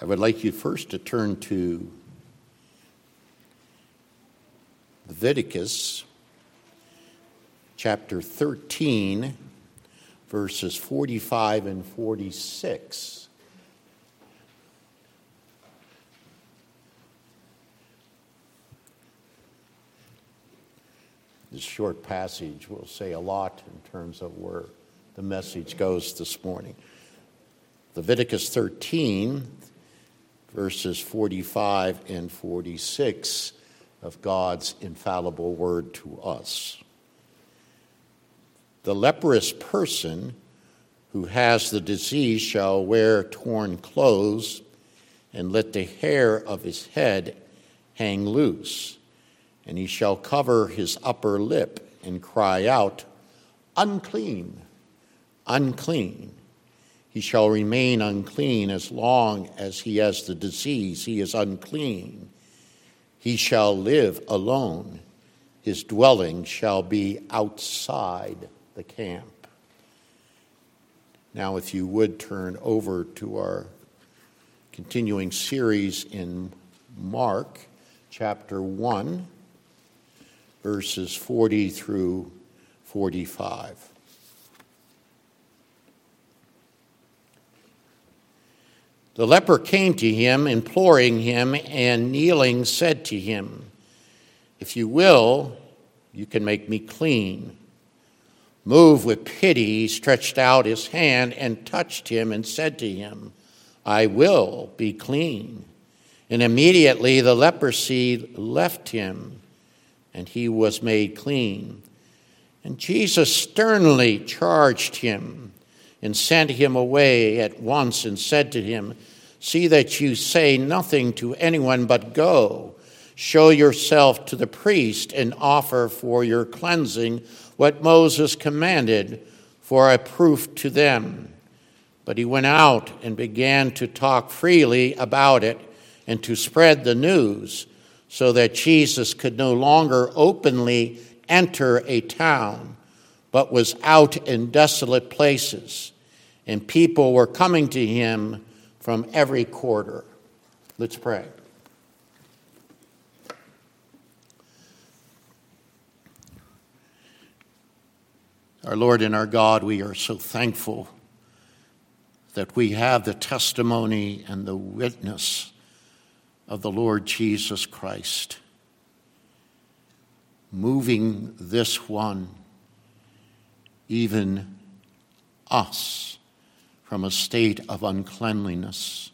I would like you first to turn to Leviticus chapter 13, verses 45 and 46. This short passage will say a lot in terms of where the message goes this morning. Leviticus 13, verses 45 and 46 of God's infallible word to us. The leprous person who has the disease shall wear torn clothes and let the hair of his head hang loose, and he shall cover his upper lip and cry out, Unclean, unclean. He shall remain unclean as long as he has the disease. He is unclean. He shall live alone. His dwelling shall be outside the camp. Now, if you would turn over to our continuing series in Mark chapter 1, verses 40 through 45. The leper came to him, imploring him, and kneeling said to him, If you will, you can make me clean. Moved with pity, he stretched out his hand and touched him and said to him, I will be clean. And immediately the leprosy left him, and he was made clean. And Jesus sternly charged him and sent him away at once and said to him, See that you say nothing to anyone, but go, show yourself to the priest, and offer for your cleansing what Moses commanded for a proof to them. But he went out and began to talk freely about it and to spread the news, so that Jesus could no longer openly enter a town, but was out in desolate places. And people were coming to him from every quarter. Let's pray. Our Lord and our God, we are so thankful that we have the testimony and the witness of the Lord Jesus Christ, moving this one, even us from a state of uncleanliness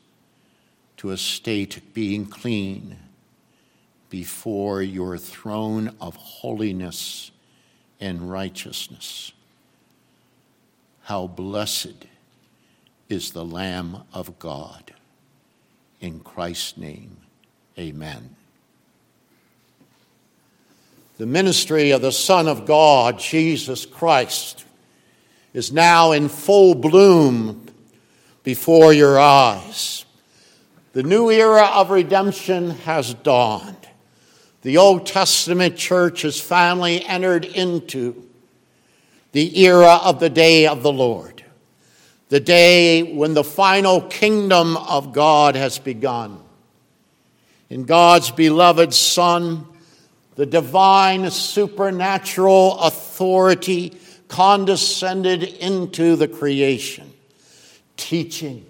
to a state being clean before your throne of holiness and righteousness. How blessed is the Lamb of God. In Christ's name, amen. The ministry of the Son of God, Jesus Christ, is now in full bloom before your eyes. The new era of redemption has dawned. The Old Testament church has finally entered into the era of the day of the Lord, the day when the final kingdom of God has begun. In God's beloved Son, the divine supernatural authority condescended into the creation teaching,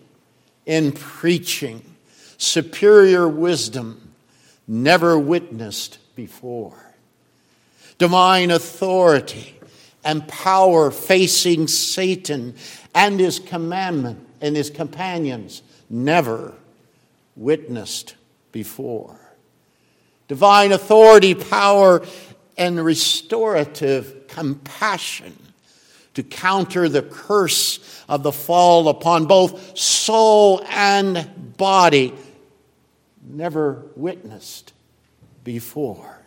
in preaching, superior wisdom never witnessed before, divine authority and power facing Satan and his commandment and his companions never witnessed before. Divine authority, power, and restorative compassion to counter the curse of the fall upon both soul and body, never witnessed before.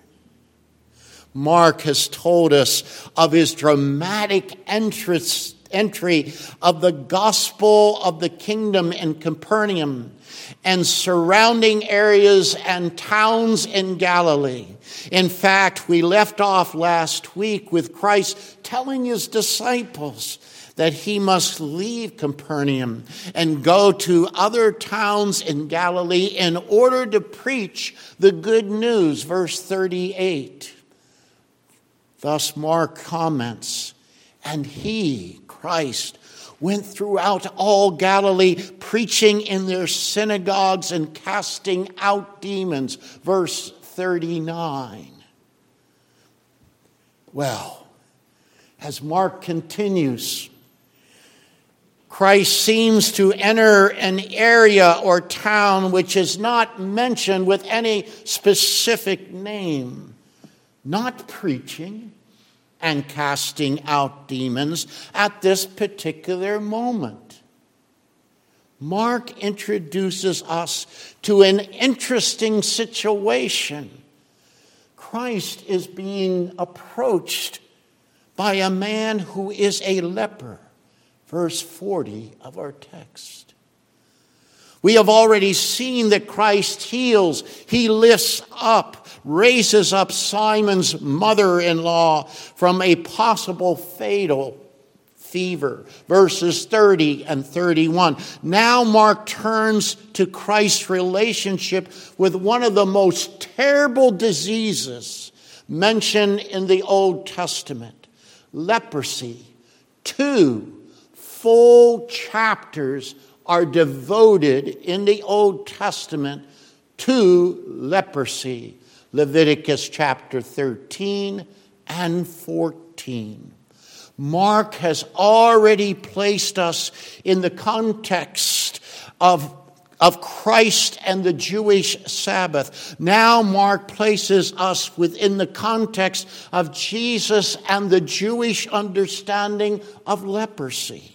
Mark has told us of his dramatic entrance, entry of the gospel of the kingdom in Capernaum and surrounding areas and towns in Galilee. In fact, we left off last week with Christ telling his disciples that he must leave Capernaum and go to other towns in Galilee in order to preach the good news. Verse 38. Thus, Mark comments, and he, Christ, went throughout all Galilee, preaching in their synagogues and casting out demons. Verse 39. Well, as Mark continues, Christ seems to enter an area or town which is not mentioned with any specific name, not preaching and casting out demons at this particular moment. Mark introduces us to an interesting situation. Christ is being approached by a man who is a leper, verse 40 of our text. We have already seen that Christ heals, he lifts up, raises up Simon's mother in law from a possible fatal fever. Verses 30 and 31. Now, Mark turns to Christ's relationship with one of the most terrible diseases mentioned in the Old Testament leprosy. Two full chapters are devoted in the Old Testament to leprosy. Leviticus chapter 13 and 14. Mark has already placed us in the context of, of Christ and the Jewish Sabbath. Now, Mark places us within the context of Jesus and the Jewish understanding of leprosy.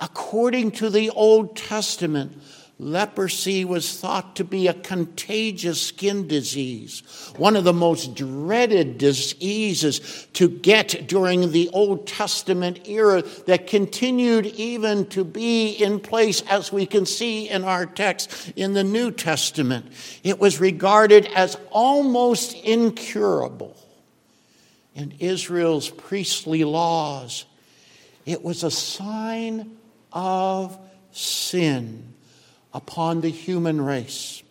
According to the Old Testament, leprosy was thought to be a contagious skin disease, one of the most dreaded diseases to get during the Old Testament era that continued even to be in place, as we can see in our text in the New Testament. It was regarded as almost incurable. In Israel's priestly laws, it was a sign of sin upon the human race.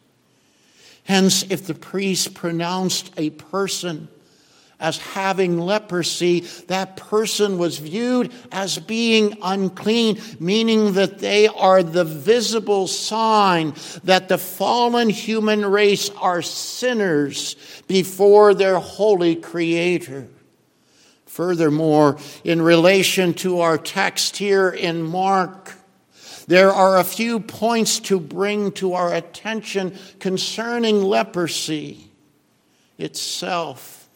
Hence, if the priest pronounced a person as having leprosy, that person was viewed as being unclean, meaning that they are the visible sign that the fallen human race are sinners before their holy Creator. Furthermore, in relation to our text here in Mark, there are a few points to bring to our attention concerning leprosy itself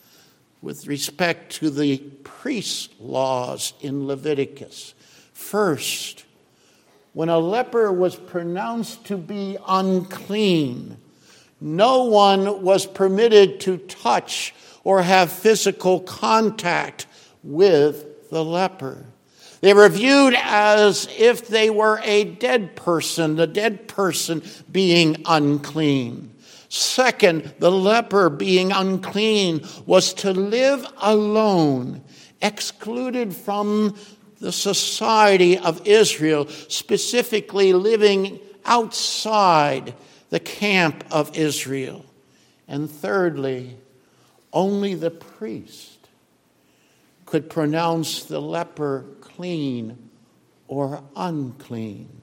with respect to the priest's laws in Leviticus. First, when a leper was pronounced to be unclean, no one was permitted to touch or have physical contact with the leper. They were viewed as if they were a dead person, the dead person being unclean. Second, the leper being unclean was to live alone, excluded from the society of Israel, specifically living outside the camp of Israel. And thirdly, only the priest could pronounce the leper clean or unclean.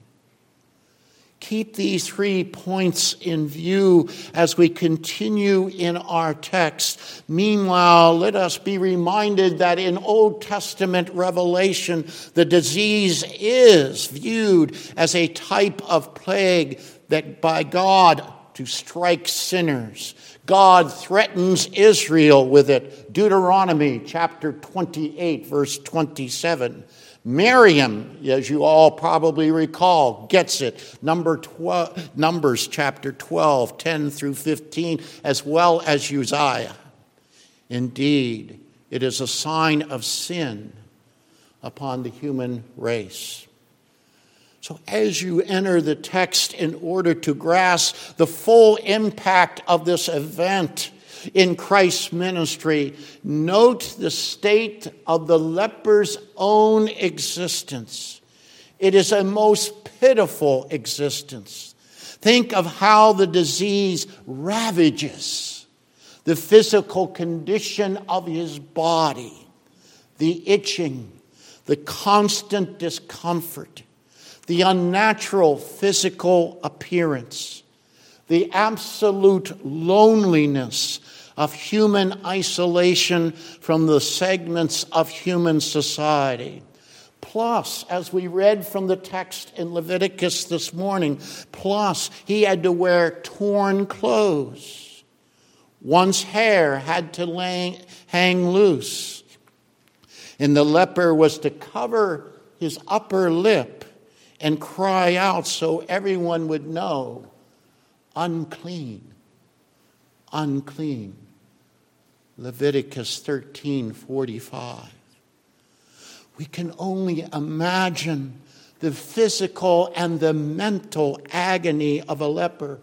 Keep these three points in view as we continue in our text. Meanwhile, let us be reminded that in Old Testament revelation, the disease is viewed as a type of plague that by God to strike sinners. God threatens Israel with it. Deuteronomy chapter 28, verse 27. Miriam, as you all probably recall, gets it. Number 12, Numbers chapter 12, 10 through 15, as well as Uzziah. Indeed, it is a sign of sin upon the human race. So, as you enter the text in order to grasp the full impact of this event, in Christ's ministry, note the state of the leper's own existence. It is a most pitiful existence. Think of how the disease ravages the physical condition of his body, the itching, the constant discomfort, the unnatural physical appearance, the absolute loneliness of human isolation from the segments of human society. Plus, as we read from the text in Leviticus this morning, plus he had to wear torn clothes. One's hair had to lay, hang loose. And the leper was to cover his upper lip and cry out so everyone would know unclean, unclean. Leviticus 13 45 we can only imagine the physical and the mental agony of a leper,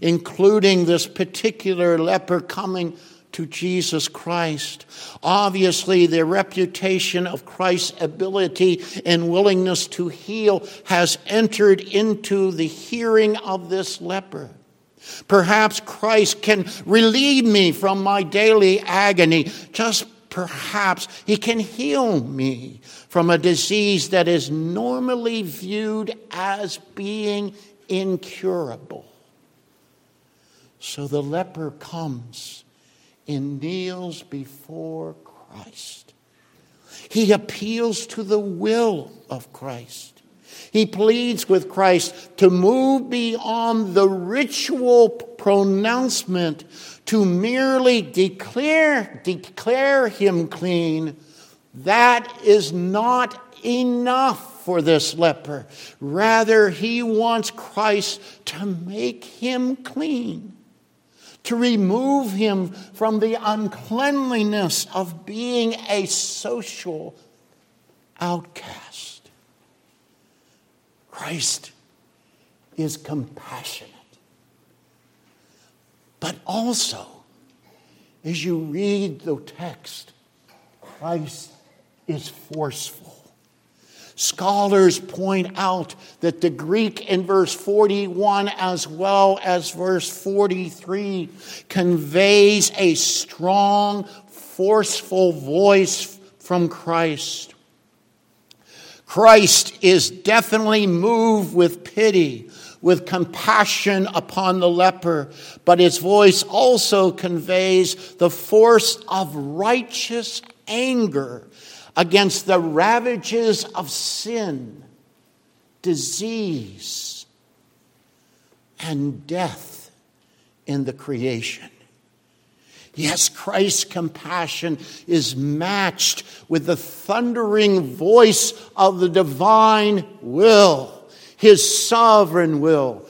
including this particular leper coming to Jesus Christ. Obviously, the reputation of Christ's ability and willingness to heal has entered into the hearing of this leper. Perhaps Christ can relieve me from my daily agony. Just perhaps he can heal me from a disease that is normally viewed as being incurable. So the leper comes and kneels before Christ. He appeals to the will of Christ. He pleads with Christ to move beyond the ritual pronouncement to merely declare, declare him clean, that is not enough for this leper. Rather, he wants Christ to make him clean, to remove him from the uncleanliness of being a social outcast. Christ is compassionate. But also, as you read the text, Christ is forceful. Scholars point out that the Greek in verse 41 as well as verse 43 conveys a strong, forceful voice from Christ. Christ is definitely moved with pity with compassion upon the leper, but his voice also conveys the force of righteous anger against the ravages of sin, disease, and death in the creation. Yes, Christ's compassion is matched with the thundering voice of the divine will his sovereign will.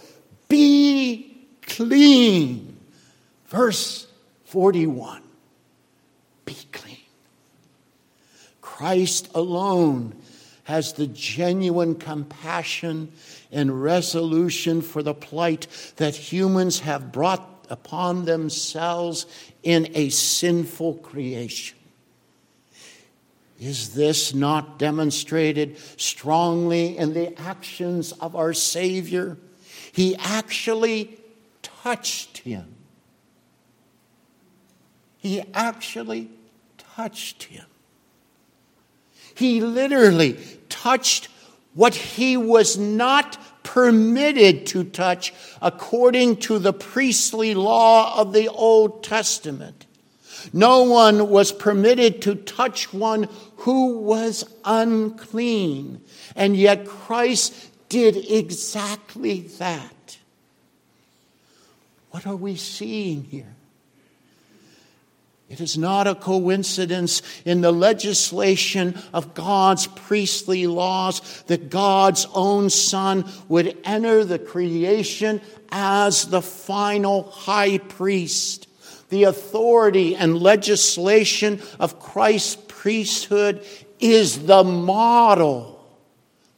Be clean. Verse 41 Be clean. Christ alone has the genuine compassion and resolution for the plight that humans have brought upon themselves in a sinful creation. Is this not demonstrated strongly in the actions of our Savior? He actually touched him. He actually touched him. He literally touched what he was not permitted to touch according to the priestly law of the Old Testament. No one was permitted to touch one who was unclean. And yet Christ did exactly that. What are we seeing here? It is not a coincidence in the legislation of God's priestly laws that God's own Son would enter the creation as the final high priest the authority and legislation of Christ's priesthood is the model,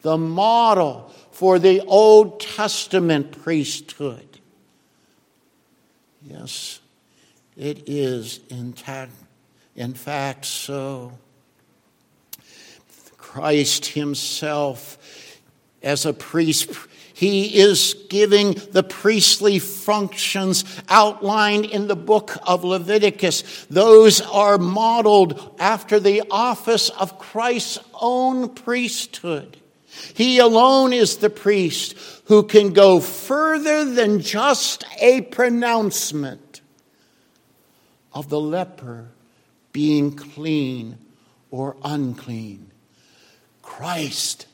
the model for the Old Testament priesthood. Yes, It is intact, in fact so. Christ Himself, as a priest, he is giving the priestly functions outlined in the book of Leviticus. Those are modeled after the office of Christ's own priesthood. He alone is the priest who can go further than just a pronouncement of the leper being clean or unclean. Christ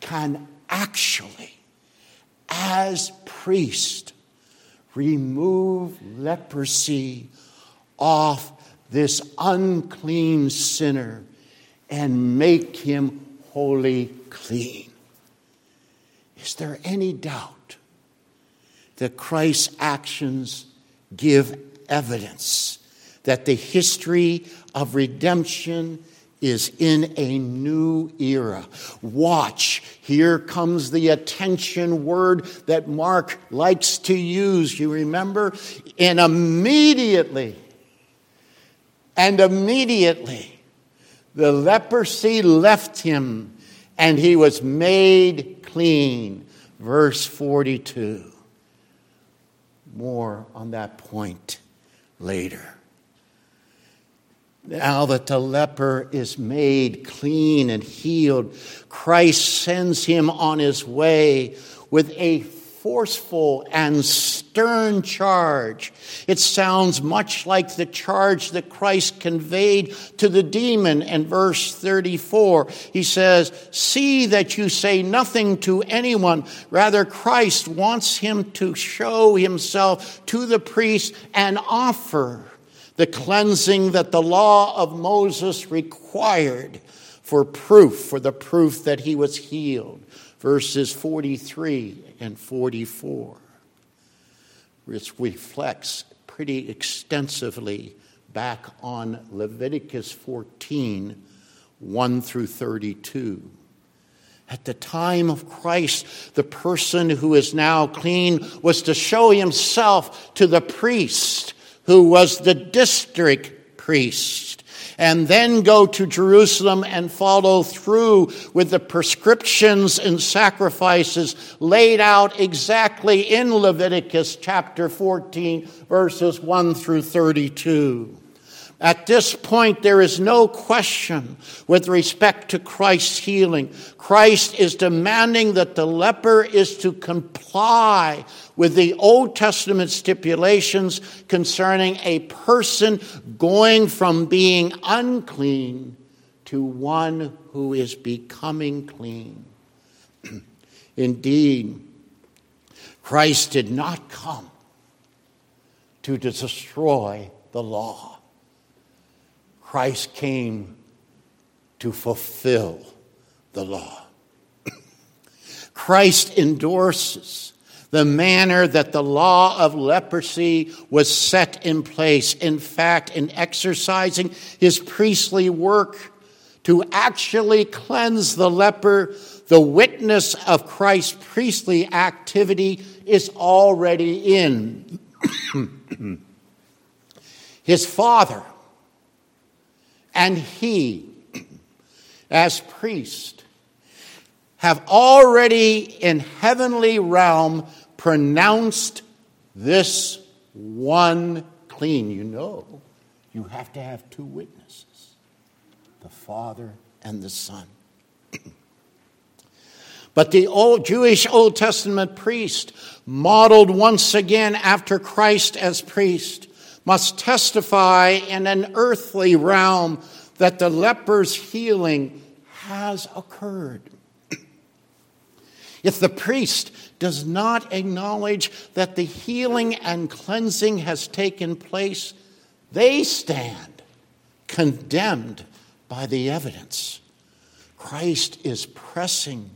can actually as priest, remove leprosy off this unclean sinner and make him wholly clean. Is there any doubt that Christ's actions give evidence that the history of redemption is in a new era. Watch. Here comes the attention word that Mark likes to use. You remember? And immediately, and immediately, the leprosy left him and he was made clean. Verse 42. More on that point later. Now that the leper is made clean and healed, Christ sends him on his way with a forceful and stern charge. It sounds much like the charge that Christ conveyed to the demon in verse 34. He says, See that you say nothing to anyone. Rather, Christ wants him to show himself to the priest and offer the cleansing that the law of Moses required for proof, for the proof that he was healed. Verses 43 and 44, which reflects pretty extensively back on Leviticus 14 1 through 32. At the time of Christ, the person who is now clean was to show himself to the priest who was the district priest, and then go to Jerusalem and follow through with the prescriptions and sacrifices laid out exactly in Leviticus chapter 14, verses 1 through 32. At this point, there is no question with respect to Christ's healing. Christ is demanding that the leper is to comply with the Old Testament stipulations concerning a person going from being unclean to one who is becoming clean. Indeed, Christ did not come to destroy the law Christ came to fulfill the law. Christ endorses the manner that the law of leprosy was set in place. In fact, in exercising his priestly work to actually cleanse the leper, the witness of Christ's priestly activity is already in. his father and he, as priest, have already in heavenly realm pronounced this one clean. You know, you have to have two witnesses the Father and the Son. But the old Jewish Old Testament priest, modeled once again after Christ as priest, must testify in an earthly realm that the leper's healing has occurred. if the priest does not acknowledge that the healing and cleansing has taken place, they stand condemned by the evidence. Christ is pressing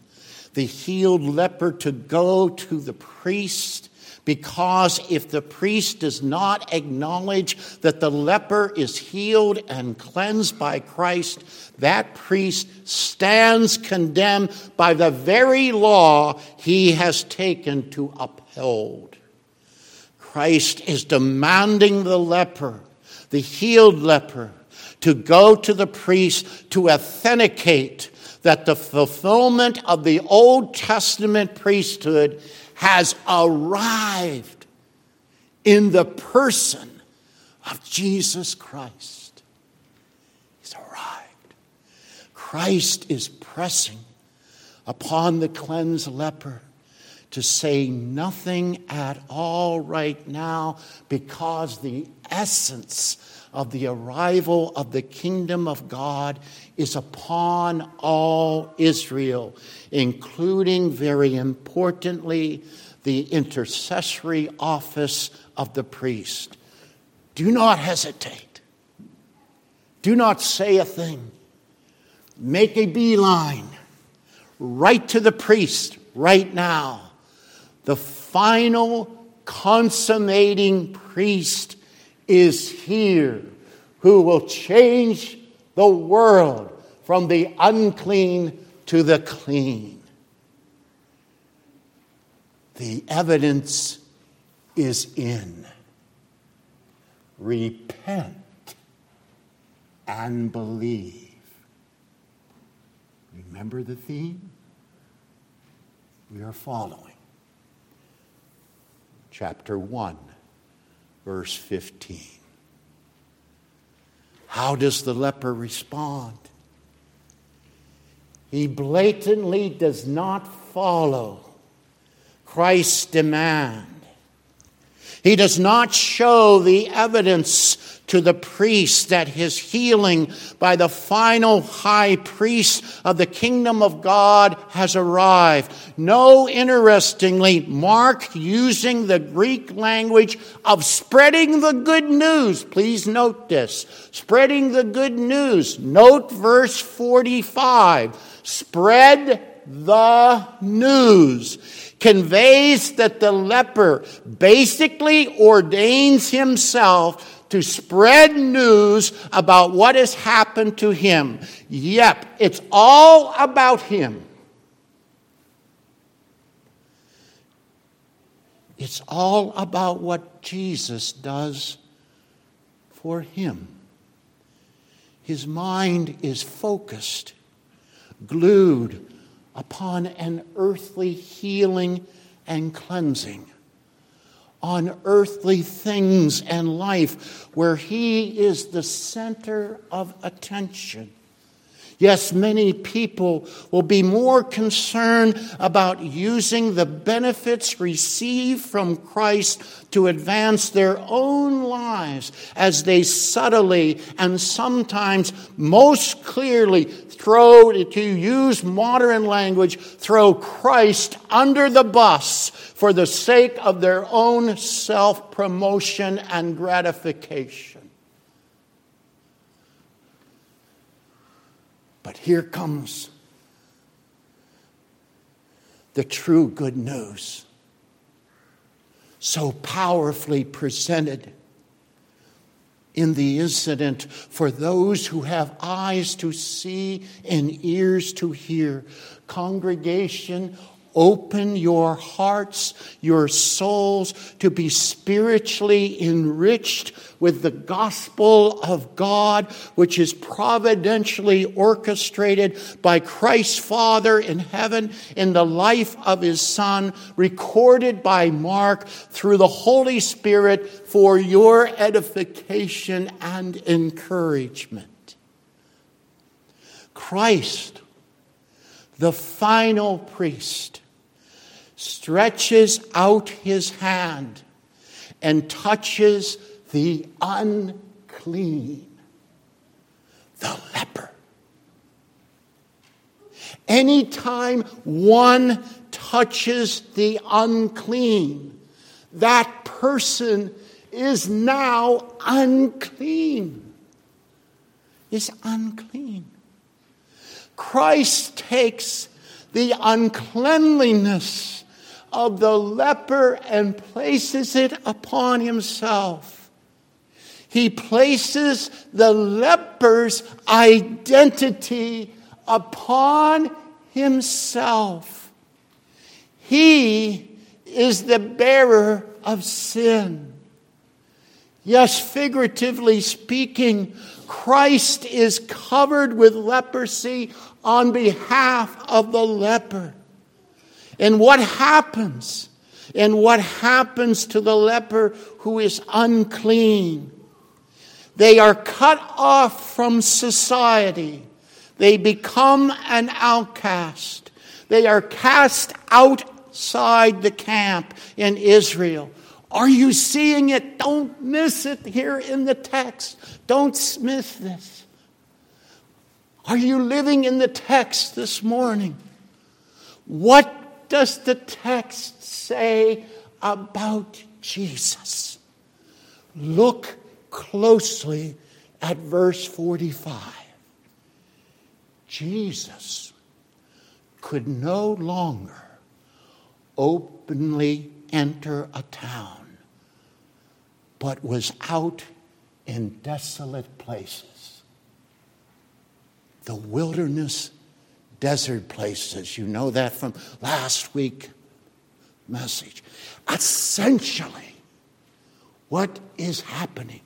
the healed leper to go to the priest because if the priest does not acknowledge that the leper is healed and cleansed by Christ, that priest stands condemned by the very law he has taken to uphold. Christ is demanding the leper, the healed leper, to go to the priest to authenticate that the fulfillment of the Old Testament priesthood has arrived in the person of Jesus Christ. He's arrived. Christ is pressing upon the cleansed leper to say nothing at all right now because the essence of the arrival of the kingdom of God is upon all Israel, including, very importantly, the intercessory office of the priest. Do not hesitate. Do not say a thing. Make a beeline right to the priest right now the final consummating priest is here who will change the world from the unclean to the clean. The evidence is in. Repent and believe. Remember the theme? We are following chapter 1, verse 15. How does the leper respond? He blatantly does not follow Christ's demand. He does not show the evidence to the priest that his healing by the final high priest of the kingdom of God has arrived. No, interestingly, Mark using the Greek language of spreading the good news. Please note this. Spreading the good news. Note verse 45. Spread the news conveys that the leper basically ordains himself to spread news about what has happened to him. Yep, it's all about him. It's all about what Jesus does for him. His mind is focused, glued upon an earthly healing and cleansing on earthly things and life where He is the center of attention. Yes, many people will be more concerned about using the benefits received from Christ to advance their own lives as they subtly and sometimes most clearly throw, to use modern language, throw Christ under the bus for the sake of their own self promotion and gratification. But here comes the true good news, so powerfully presented in the incident for those who have eyes to see and ears to hear. Congregation, Open your hearts, your souls to be spiritually enriched with the gospel of God, which is providentially orchestrated by Christ's Father in heaven in the life of his Son, recorded by Mark through the Holy Spirit for your edification and encouragement. Christ, the final priest, stretches out his hand and touches the unclean, the leper. Anytime one touches the unclean, that person is now unclean. Is unclean. Christ takes the uncleanliness of the leper and places it upon himself. He places the leper's identity upon himself. He is the bearer of sin. Yes, figuratively speaking, Christ is covered with leprosy on behalf of the leper. And what happens? And what happens to the leper who is unclean? They are cut off from society. They become an outcast. They are cast outside the camp in Israel. Are you seeing it? Don't miss it here in the text. Don't miss this. Are you living in the text this morning? What does the text say about Jesus? Look closely at verse 45. Jesus could no longer openly enter a town, but was out in desolate places. The wilderness, desert places. You know that from last week message. Essentially, what is happening?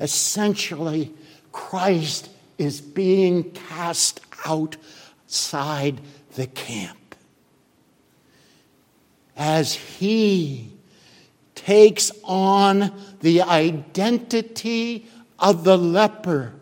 Essentially, Christ is being cast outside the camp as he takes on the identity of the leper,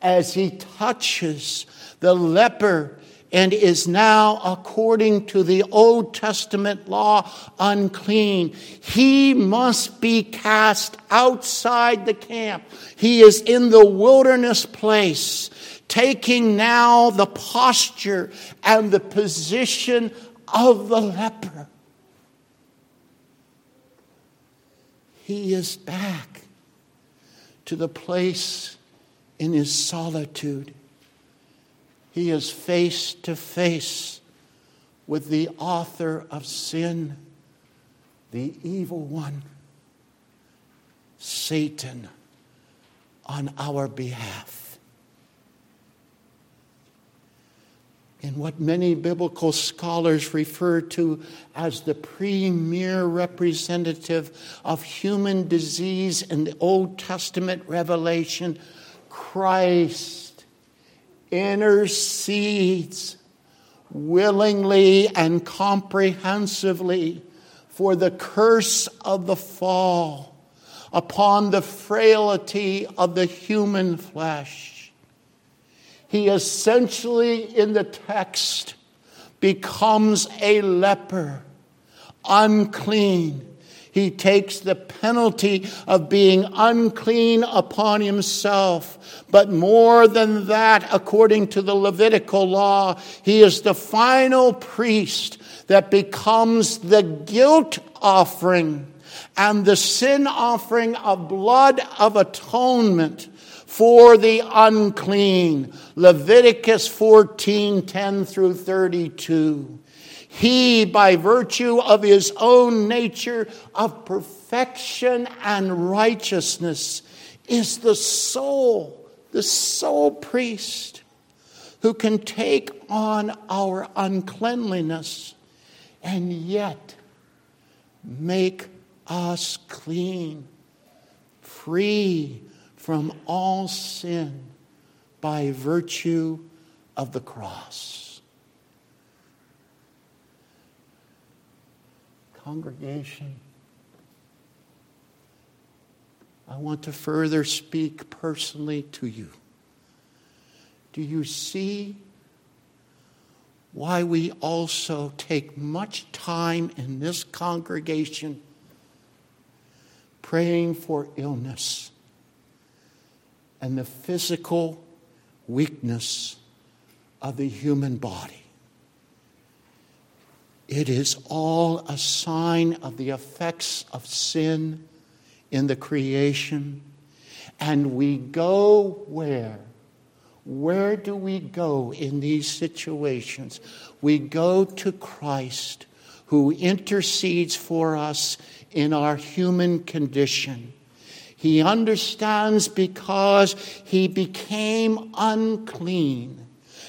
as he touches the leper and is now, according to the Old Testament law, unclean. He must be cast outside the camp. He is in the wilderness place, taking now the posture and the position of the leper. He is back to the place in his solitude. He is face to face with the author of sin, the evil one, Satan, on our behalf. In what many biblical scholars refer to as the premier representative of human disease in the Old Testament revelation, Christ intercedes willingly and comprehensively for the curse of the fall upon the frailty of the human flesh he essentially, in the text, becomes a leper, unclean. He takes the penalty of being unclean upon himself. But more than that, according to the Levitical law, he is the final priest that becomes the guilt offering and the sin offering of blood of atonement for the unclean. Leviticus 14 10 through 32. He, by virtue of his own nature of perfection and righteousness, is the sole, the sole priest who can take on our uncleanliness and yet make us clean, free from all sin by virtue of the cross. Congregation, I want to further speak personally to you. Do you see why we also take much time in this congregation praying for illness? And the physical weakness of the human body. It is all a sign of the effects of sin in the creation. And we go where? Where do we go in these situations? We go to Christ who intercedes for us in our human condition. He understands because he became unclean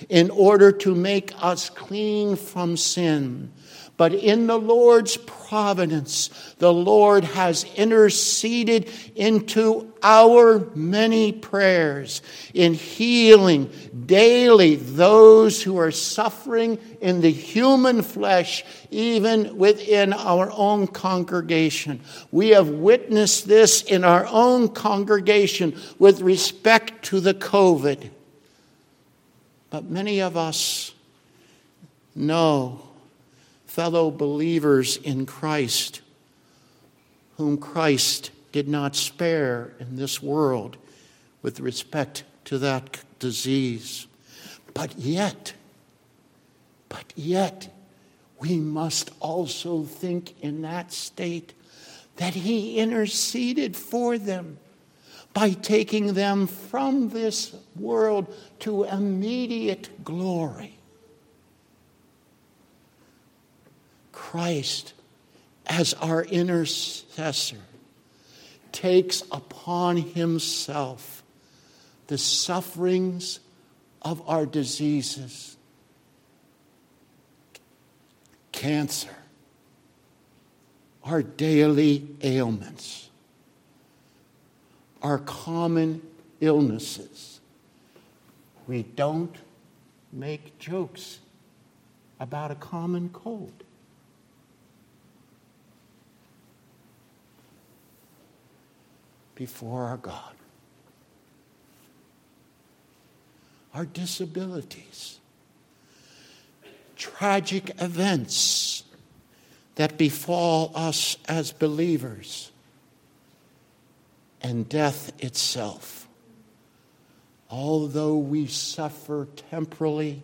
in order to make us clean from sin. But in the Lord's providence, the Lord has interceded into our many prayers in healing daily those who are suffering in the human flesh, even within our own congregation. We have witnessed this in our own congregation with respect to the COVID. But many of us know fellow believers in Christ whom Christ did not spare in this world with respect to that disease. But yet, but yet, we must also think in that state that He interceded for them by taking them from this world to immediate glory. Christ, as our intercessor, takes upon himself the sufferings of our diseases cancer, our daily ailments, our common illnesses. We don't make jokes about a common cold. Before our God. Our disabilities, tragic events that befall us as believers, and death itself. Although we suffer temporally,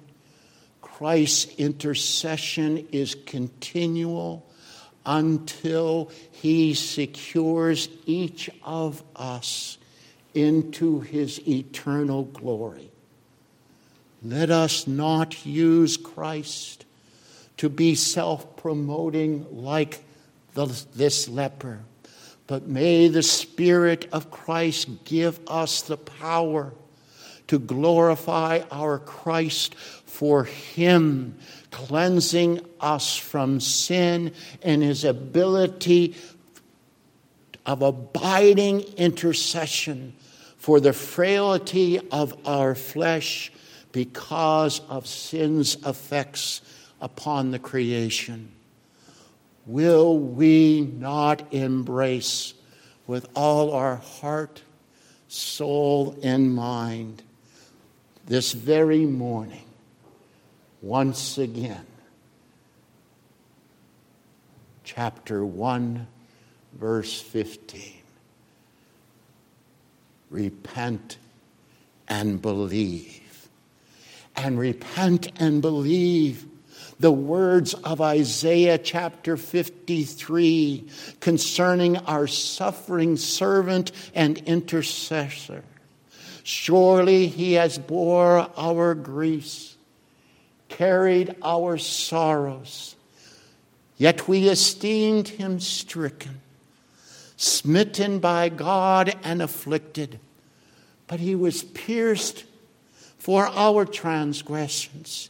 Christ's intercession is continual until he secures each of us into his eternal glory. Let us not use Christ to be self promoting like the, this leper, but may the Spirit of Christ give us the power to glorify our Christ for Him cleansing us from sin and his ability of abiding intercession for the frailty of our flesh because of sin's effects upon the creation. Will we not embrace with all our heart, soul, and mind this very morning once again. Chapter 1, verse 15. Repent and believe. And repent and believe the words of Isaiah chapter 53 concerning our suffering servant and intercessor. Surely he has bore our griefs carried our sorrows, yet we esteemed him stricken, smitten by God and afflicted. But he was pierced for our transgressions,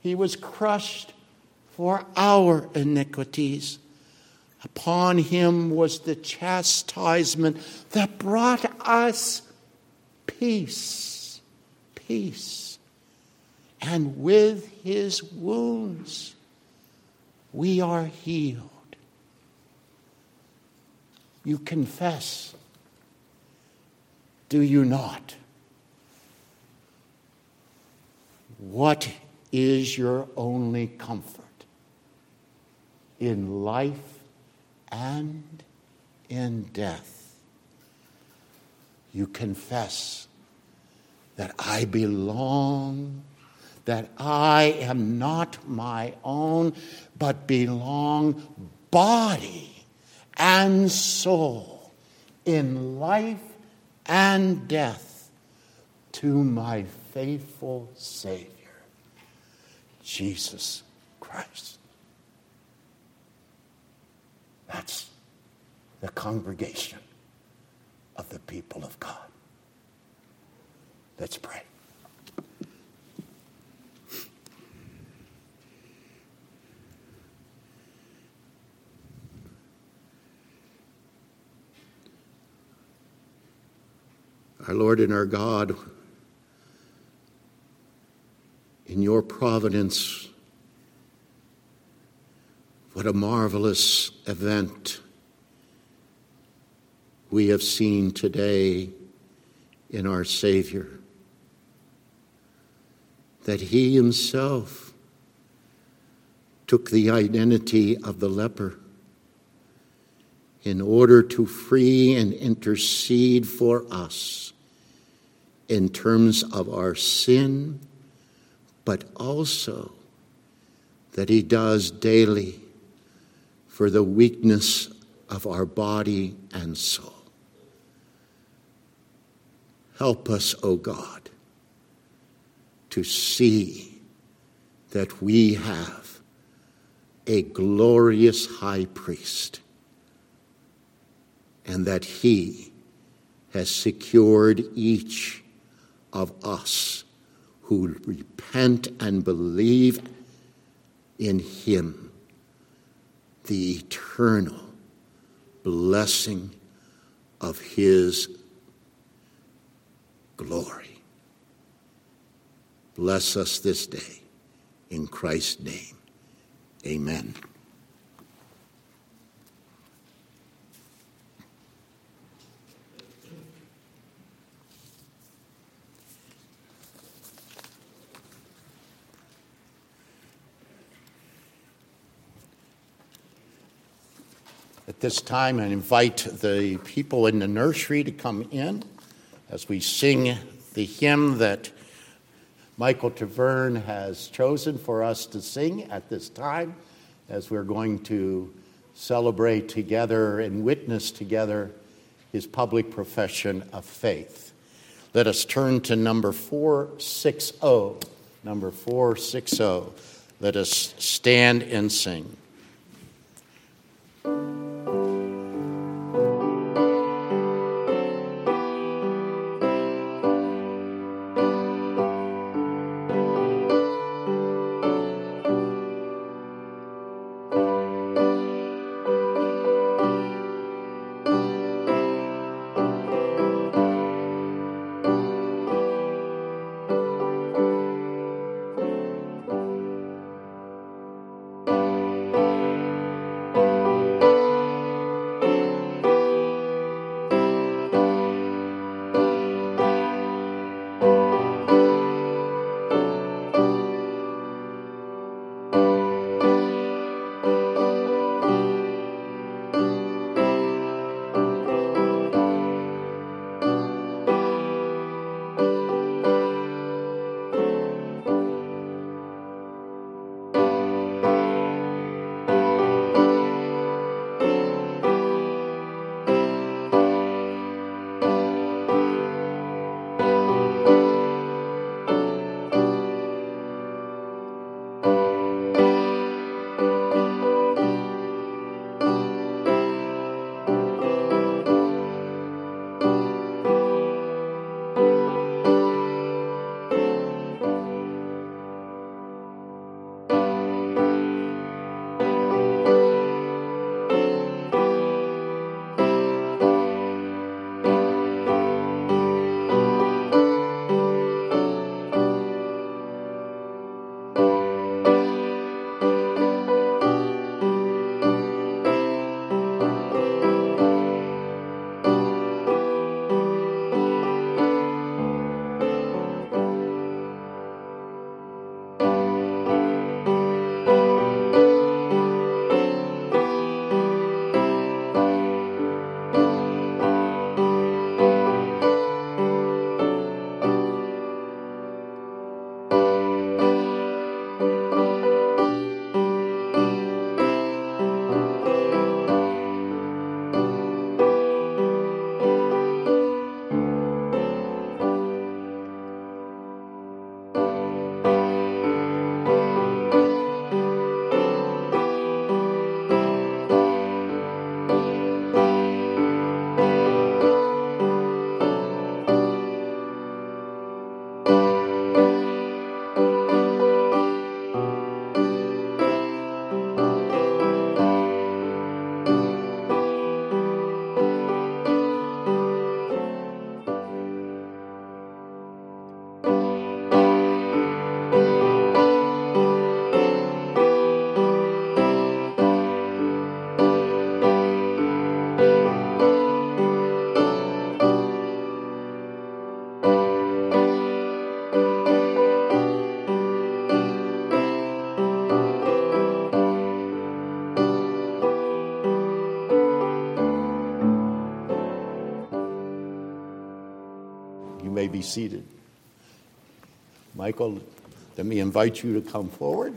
he was crushed for our iniquities. Upon him was the chastisement that brought us peace. Peace and with his wounds we are healed. You confess, do you not? What is your only comfort in life and in death? You confess that I belong that I am not my own, but belong body and soul in life and death to my faithful Savior, Jesus Christ. That's the congregation of the people of God. Let's pray. Our Lord and our God, in your providence, what a marvelous event we have seen today in our Savior. That he himself took the identity of the leper in order to free and intercede for us in terms of our sin, but also that He does daily for the weakness of our body and soul. Help us, O oh God, to see that we have a glorious high priest and that he has secured each of us who repent and believe in him the eternal blessing of his glory. Bless us this day. In Christ's name, amen. At this time, I invite the people in the nursery to come in as we sing the hymn that Michael Taverne has chosen for us to sing at this time, as we're going to celebrate together and witness together his public profession of faith. Let us turn to number 460. Number 460. Let us stand and sing. Seated. Michael, let me invite you to come forward.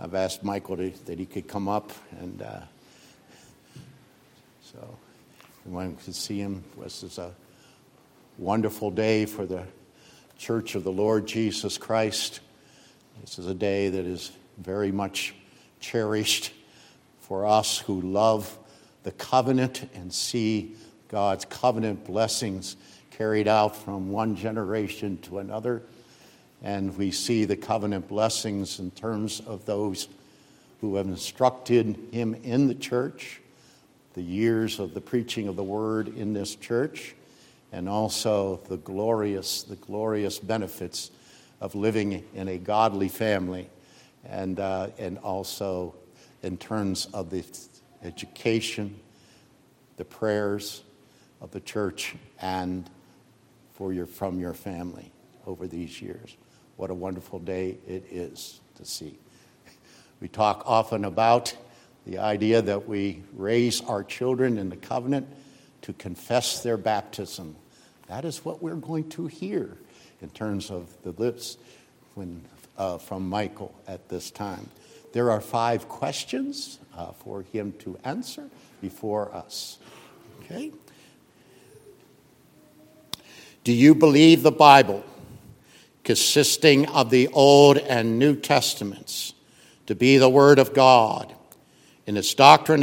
I've asked Michael to, that he could come up, and uh, so wanted to see him. This is a wonderful day for the Church of the Lord Jesus Christ. This is a day that is very much cherished for us who love the covenant and see God's covenant blessings carried out from one generation to another. And we see the covenant blessings in terms of those who have instructed him in the church, the years of the preaching of the word in this church, and also the glorious, the glorious benefits of living in a godly family, and, uh, and also in terms of the education, the prayers of the church, and for your, from your family over these years. What a wonderful day it is to see. We talk often about the idea that we raise our children in the covenant to confess their baptism. That is what we're going to hear in terms of the lips when, uh, from Michael at this time. There are five questions uh, for him to answer before us. Okay? Do you believe the Bible, consisting of the Old and New Testaments, to be the Word of God in its doctrine?